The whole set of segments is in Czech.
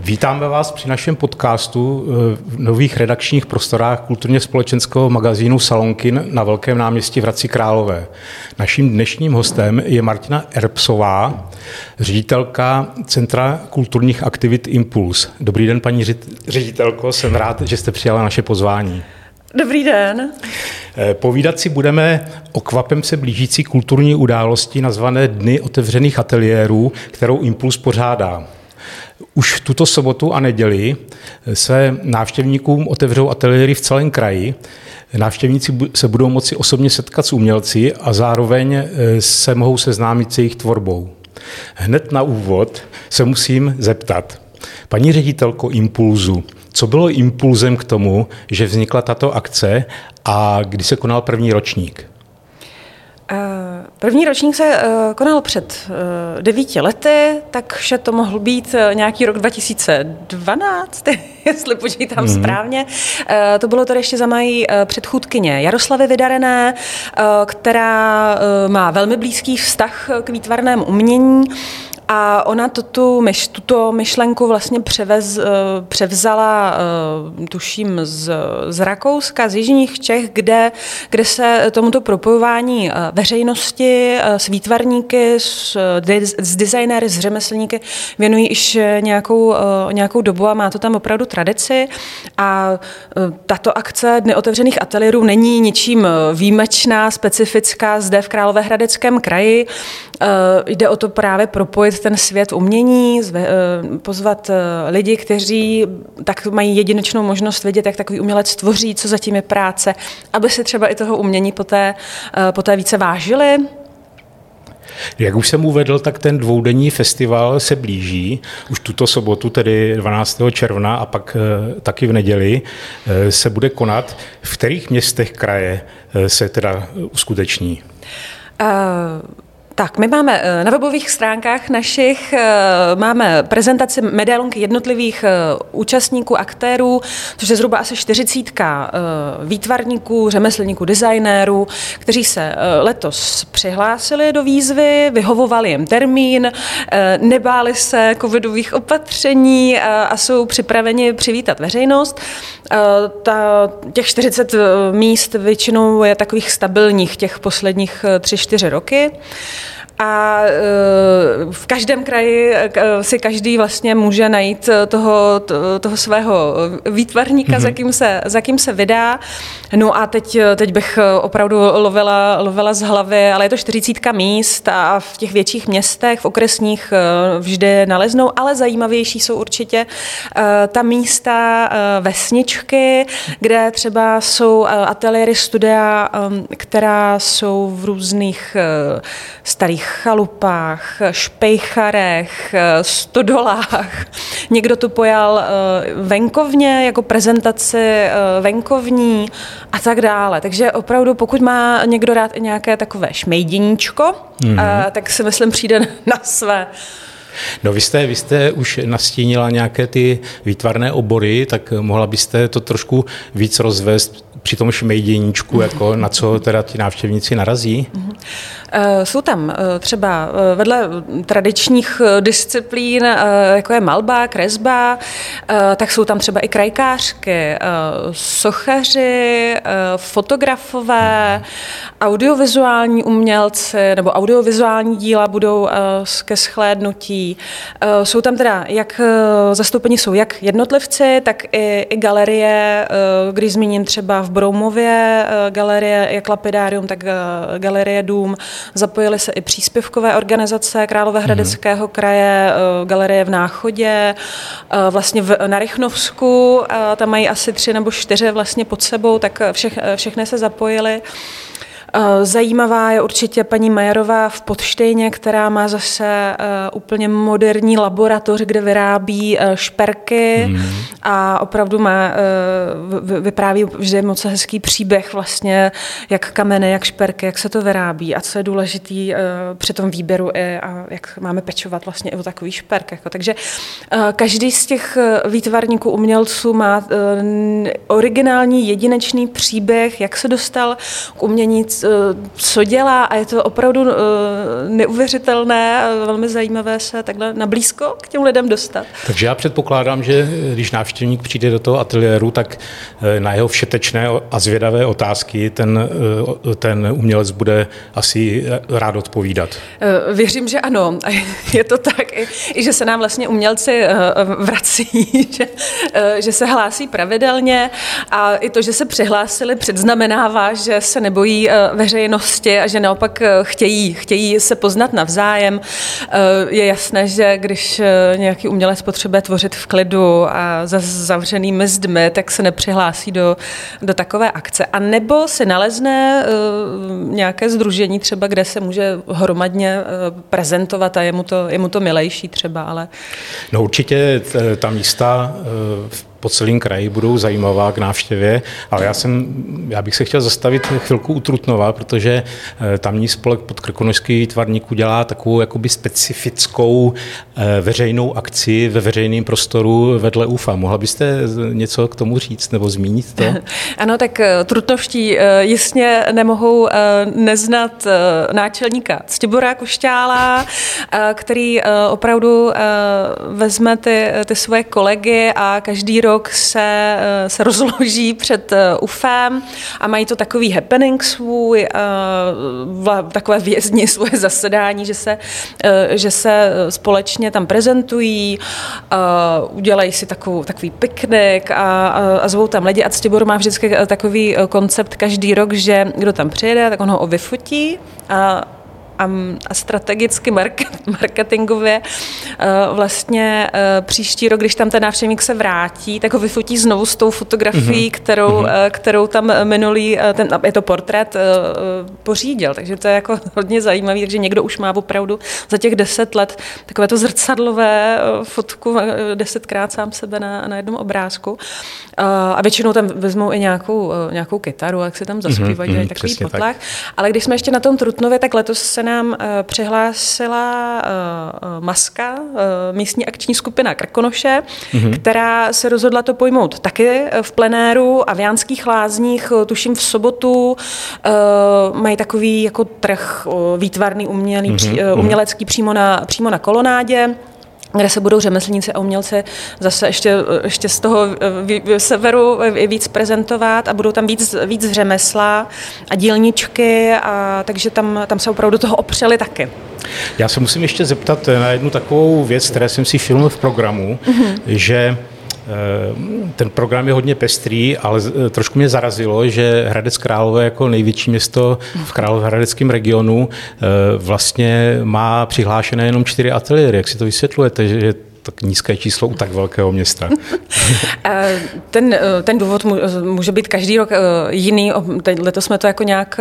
Vítáme vás při našem podcastu eh, v nových redakčních prostorách kulturně společenského magazínu Salonkin na Velkém náměstí v Hradci Králové. Naším dnešním hostem je Martina Erbsová, ředitelka Centra kulturních aktivit Impuls. Dobrý den, paní ředitelko, jsem rád, že jste přijala naše pozvání. Dobrý den. Eh, povídat si budeme o kvapem se blížící kulturní události nazvané Dny otevřených ateliérů, kterou Impuls pořádá. Už tuto sobotu a neděli se návštěvníkům otevřou ateliéry v celém kraji. Návštěvníci se budou moci osobně setkat s umělci a zároveň e, se mohou seznámit s jejich tvorbou. Hned na úvod se musím zeptat, paní ředitelko Impulzu, co bylo impulzem k tomu, že vznikla tato akce a kdy se konal první ročník? Eh, první ročník se eh, konal před eh, devíti lety, takže to mohl být nějaký rok 2012, jestli počítám mm-hmm. správně. To bylo tady ještě za mají předchůdkyně Jaroslavy Vydarené, která má velmi blízký vztah k výtvarnému umění a ona tuto, myš, tuto myšlenku vlastně převez, eh, převzala, eh, tuším, z, z Rakouska, z Jižních Čech, kde, kde se tomuto propojování eh, veřejnosti s výtvarníky, s, s designéry, s řemeslníky věnují již nějakou, nějakou dobu a má to tam opravdu tradici. A tato akce Dny otevřených ateliérů není ničím výjimečná, specifická zde v Královéhradeckém kraji. Jde o to právě propojit otevřít ten svět umění, zve, eh, pozvat eh, lidi, kteří tak mají jedinečnou možnost vidět, jak takový umělec tvoří, co zatím je práce, aby si třeba i toho umění poté, eh, poté více vážili. Jak už jsem uvedl, tak ten dvoudenní festival se blíží. Už tuto sobotu, tedy 12. června a pak taky v neděli, se bude konat. V kterých městech kraje se teda uskuteční? Uh... Tak, my máme eh, na webových stránkách našich eh, máme prezentaci medailonky jednotlivých eh, účastníků, aktérů, což je zhruba asi 40 výtvarníků, řemeslníků, designérů, kteří se letos přihlásili do výzvy, vyhovovali jim termín, nebáli se covidových opatření a jsou připraveni přivítat veřejnost. Ta, těch 40 míst většinou je takových stabilních těch posledních 3-4 roky. A e, v každém kraji e, si každý vlastně může najít toho, toho svého výtvarníka, mm-hmm. za, kým se, za kým se vydá. No a teď, teď bych opravdu lovila, lovila z hlavy, ale je to 40 míst a v těch větších městech, v okresních vždy naleznou, ale zajímavější jsou určitě ta místa vesničky, kde třeba jsou ateliéry studia, která jsou v různých starých chalupách, špejcharech, stodolách. Někdo to pojal eh, venkovně, jako prezentaci eh, venkovní a tak dále. Takže opravdu, pokud má někdo rád i nějaké takové šmejděníčko, mm-hmm. tak si myslím přijde na své. No vy jste, vy jste už nastínila nějaké ty výtvarné obory, tak mohla byste to trošku víc rozvést při tom šmejděníčku, jako na co teda ti návštěvníci narazí? Eh, jsou tam eh, třeba eh, vedle tradičních disciplín, jako je malba, kresba, tak jsou tam třeba i krajkářky, sochaři, fotografové, audiovizuální umělci nebo audiovizuální díla budou ke shlédnutí. Jsou tam teda, jak zastoupení jsou jak jednotlivci, tak i, i galerie, když zmíním třeba v Broumově galerie jak Lapidárium, tak galerie Dům, Zapojily se i příspěvkové organizace Královéhradeckého kraje, eh, galerie v Náchodě, eh, vlastně v, na Rychnovsku, eh, tam mají asi tři nebo čtyři vlastně pod sebou, tak všech, všechny se zapojily. Eh, zajímavá je určitě paní Majerová v Podštejně, která má zase eh, úplně moderní laboratoř, kde vyrábí eh, šperky mm. a opravdu má, vypráví vždy moc hezký příběh vlastně, jak kameny, jak šperky, jak se to vyrábí a co je důležitý při tom výběru i a jak máme pečovat vlastně i o takový šperk. Jako. Takže každý z těch výtvarníků, umělců má originální jedinečný příběh, jak se dostal k umění, co dělá a je to opravdu neuvěřitelné a velmi zajímavé se takhle nablízko k těm lidem dostat. Takže já předpokládám, že když návštěvník přijde do toho ateliéru, tak na jeho všetečné a zvědavé otázky ten, ten umělec bude asi rád odpovídat. Věřím, že ano. Je to tak, i že se nám vlastně umělci vrací, že, že se hlásí pravidelně a i to, že se přihlásili, předznamenává, že se nebojí eh, veřejnosti a že naopak eh, chtějí, chtějí se poznat navzájem. Eh, je jasné, že když nějaký umělec potřebuje tvořit v klidu a za zavřenými zdmi, tak se nepřihlásí do, do takové akce. A nebo si nalezne nějaké združení třeba, kde se může hromadně prezentovat a je mu to, je mu to milejší třeba, ale... No určitě ta místa v po celém kraji budou zajímavá k návštěvě, ale já, jsem, já bych se chtěl zastavit chvilku u Trutnova, protože eh, tamní spolek pod Krkonožský výtvarník dělá takovou jakoby specifickou eh, veřejnou akci ve veřejném prostoru vedle UFA. Mohla byste něco k tomu říct nebo zmínit to? Ano, tak eh, Trutnovští jistě nemohou neznat náčelníka Ctibora Košťála, který opravdu vezme ty, ty svoje kolegy a každý rok rok se, eh, se rozloží před eh, UFem a mají to takový happening svůj, eh, takové vězni svoje zasedání, že se, že se společně tam prezentují, udělají si takovou, takový piknik a, a zvou tam lidi. A Ctibor má vždycky takový koncept každý rok, že kdo tam přijede, tak on ho vyfotí a a, a strategicky market, marketingově eh, vlastně eh, příští rok, když tam ten návštěvník se vrátí, tak ho vyfotí znovu s tou fotografií, mm-hmm. kterou, mm-hmm. kterou tam minulý, ten, je to portrét, pořídil. Takže to je jako hodně zajímavé, takže někdo už má opravdu za těch deset let takové to zrcadlové fotku, desetkrát sám sebe na, na jednom obrázku. A většinou tam vezmou i nějakou, nějakou kytaru, jak se tam zaspívají, mm-hmm, takový potlach. Tak. Ale když jsme ještě na tom Trutnově, tak letos se nám uh, přihlásila uh, Maska, uh, místní akční skupina Krkonoše, mm-hmm. která se rozhodla to pojmout taky v plenéru a v Jánských lázních, tuším v sobotu, mají takový jako trh výtvarný, umělý, mm-hmm. umělecký přímo na, přímo na kolonádě kde se budou řemeslníci a umělci zase ještě, ještě z toho severu víc prezentovat a budou tam víc, víc řemesla a dílničky, a takže tam, tam se opravdu toho opřeli taky. Já se musím ještě zeptat na jednu takovou věc, které jsem si filmil v programu, mm-hmm. že Eh, ten program je hodně pestrý, ale eh, trošku mě zarazilo, že Hradec Králové jako největší město v Královéhradeckém regionu eh, vlastně má přihlášené jenom čtyři ateliéry. Jak si to vysvětlujete, že tak nízké číslo u tak velkého města? Eh, ten, eh, ten důvod může být každý rok eh, jiný. Letos jsme to jako nějak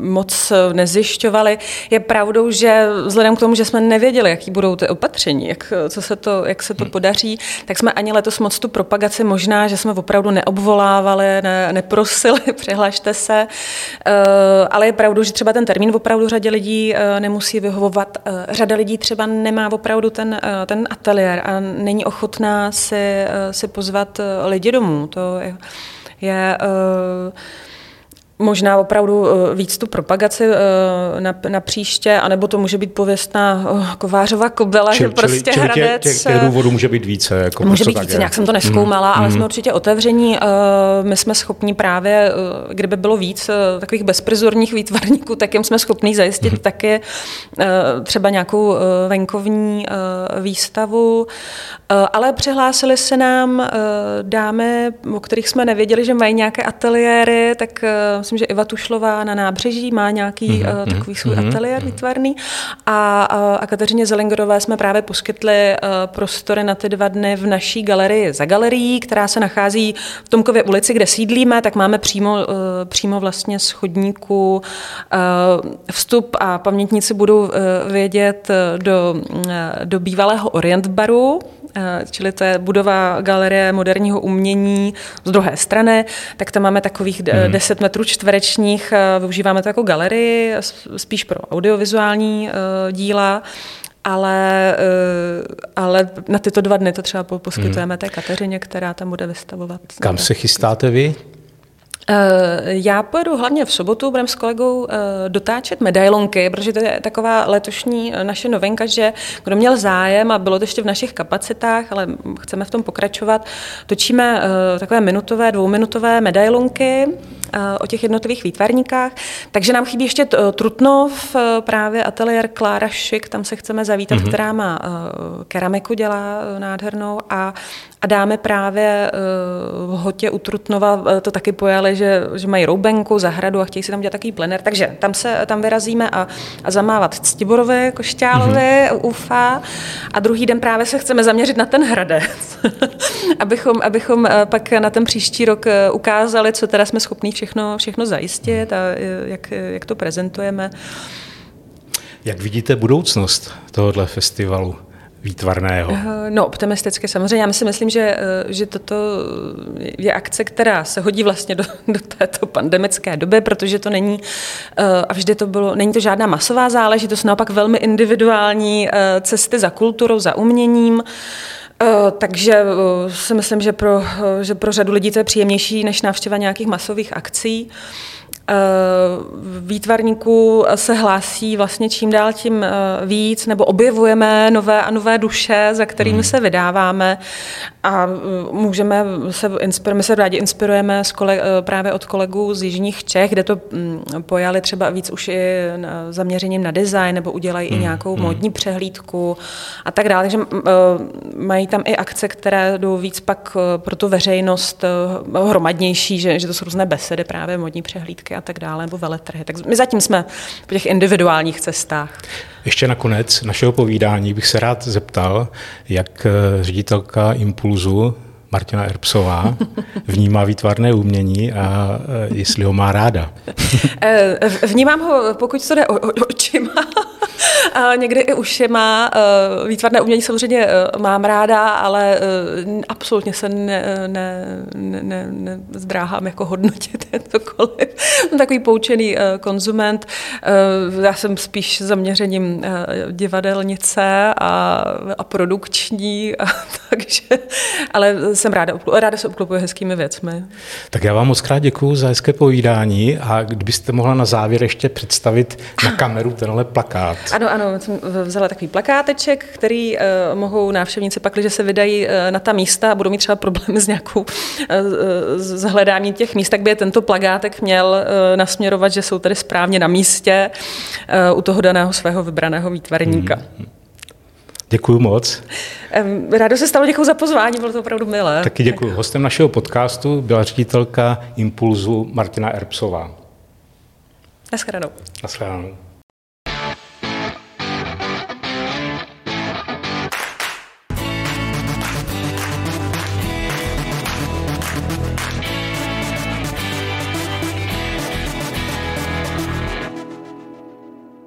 moc nezjišťovali. Je pravdou, že vzhledem k tomu, že jsme nevěděli, jaký budou ty opatření, jak, co se to, jak se to hmm. podaří, tak jsme ani letos moc tu propagaci možná, že jsme opravdu neobvolávali, ne, neprosili, přihlašte se. Ale je pravdou, že třeba ten termín opravdu řadě lidí nemusí vyhovovat. Řada lidí třeba nemá opravdu ten, ten ateliér ateliér a není ochotná si, eh, si pozvat eh, lidi domů. To je, je uh, možná opravdu eh, víc tu propagaci eh, na, na příště, anebo to může být pověstná eh, Kovářova kobela, čili, že prostě čili, čili Hradec... Těch, těch, těch důvodů může být více. Jako může být více, nějak jsem to neskoumala, mm. ale mm. jsme určitě otevření. My jsme schopni právě, kdyby bylo víc takových bezprizorních výtvarníků, tak jim jsme schopni zajistit mm. taky třeba nějakou venkovní výstavu. Ale přihlásili se nám dámy, o kterých jsme nevěděli, že mají nějaké ateliéry, tak myslím, že Iva Tušlová na nábřeží má nějaký mm-hmm. uh, takový svůj mm-hmm. ateliér výtvarný a, uh, a Kateřině Zelengerové jsme právě poskytli uh, prostory na ty dva dny v naší galerii za galerií, která se nachází v Tomkově ulici, kde sídlíme, tak máme přímo, uh, přímo vlastně schodníku uh, vstup a pamětníci budou uh, vědět do, uh, do bývalého Orient baru, čili to je budova Galerie moderního umění z druhé strany, tak tam máme takových mm. 10 metrů čtverečních, eh, využíváme to jako galerii, spíš pro audiovizuální eh, díla, ale, ale na tyto dva dny to třeba poskytujeme mm. té Kateřině, která tam bude vystavovat. Kam se chystáte vy? Já pojedu hlavně v sobotu, budeme s kolegou dotáčet medailonky, protože to je taková letošní naše novinka, že kdo měl zájem a bylo to ještě v našich kapacitách, ale chceme v tom pokračovat, točíme takové minutové, dvouminutové medailonky o těch jednotlivých výtvarníkách. Takže nám chybí ještě Trutnov, právě ateliér Klára Šik, tam se chceme zavítat, mm-hmm. která má keramiku, dělá nádhernou a, a dáme právě v Hotě u Trutnova, to taky pojali, že, že mají roubenku, zahradu a chtějí si tam dělat takový plener. Takže tam se tam vyrazíme a, a zamávat Ctiborovi, Košťálovi, mm-hmm. UFA a druhý den právě se chceme zaměřit na ten Hradec, abychom, abychom pak na ten příští rok ukázali, co teda jsme schopní všechno, všechno zajistit a jak, jak to prezentujeme. Jak vidíte budoucnost tohohle festivalu? Výtvarného? No, optimisticky samozřejmě. Já si myslím, že, že toto je akce, která se hodí vlastně do, do této pandemické doby, protože to není, a vždy to bylo, není to žádná masová záležitost, naopak velmi individuální cesty za kulturou, za uměním. Takže si myslím, že pro, že pro řadu lidí to je příjemnější než návštěva nějakých masových akcí. Eh, výtvarníků se hlásí vlastně čím dál tím eh, víc, nebo objevujeme nové a nové duše, za kterými hmm. se vydáváme a eh, můžeme se my se rádi inspirujeme z kole, právě od kolegů z Jižních Čech, kde to mm, pojali třeba víc už i zaměřením na design, nebo udělají hmm. i nějakou hmm. modní přehlídku a tak dále. Takže mají tam i akce, které jdou víc pak pro tu veřejnost hromadnější, že, že to jsou různé besedy, právě modní přehlídky a tak dále, nebo veletrhy. Tak my zatím jsme v těch individuálních cestách. Ještě nakonec našeho povídání bych se rád zeptal, jak eh, ředitelka Impulzu Martina Erbsová vnímá výtvarné umění a eh, jestli ho má ráda. Eh, vnímám ho, pokud to jde o, o, očima, a někdy i ušima. Výtvarné umění samozřejmě mám ráda, ale absolutně se ne, ne, ne, ne zdráhám jako hodnotit cokoliv. Jsem takový poučený konzument. Já jsem spíš zaměřením divadelnice a, a produkční, a, takže, ale jsem ráda, ráda se obklopuji hezkými věcmi. Tak já vám moc krát děkuji za hezké povídání a kdybyste mohla na závěr ještě představit na kameru tenhle plakát. Ano, ano, jsem vzala takový plakáteček, který uh, mohou návštěvníci pak, když se vydají uh, na ta místa a budou mít třeba problémy s nějakou uh, s hledáním těch míst, tak by je tento plakátek měl uh, nasměrovat, že jsou tady správně na místě uh, u toho daného svého vybraného výtvarníka. Mm-hmm. Děkuji moc. Rádo se stalo, děkuji za pozvání, bylo to opravdu milé. Taky děkuji. Hostem našeho podcastu byla ředitelka Impulzu Martina Erbsová. Naschledanou. Naschledanou.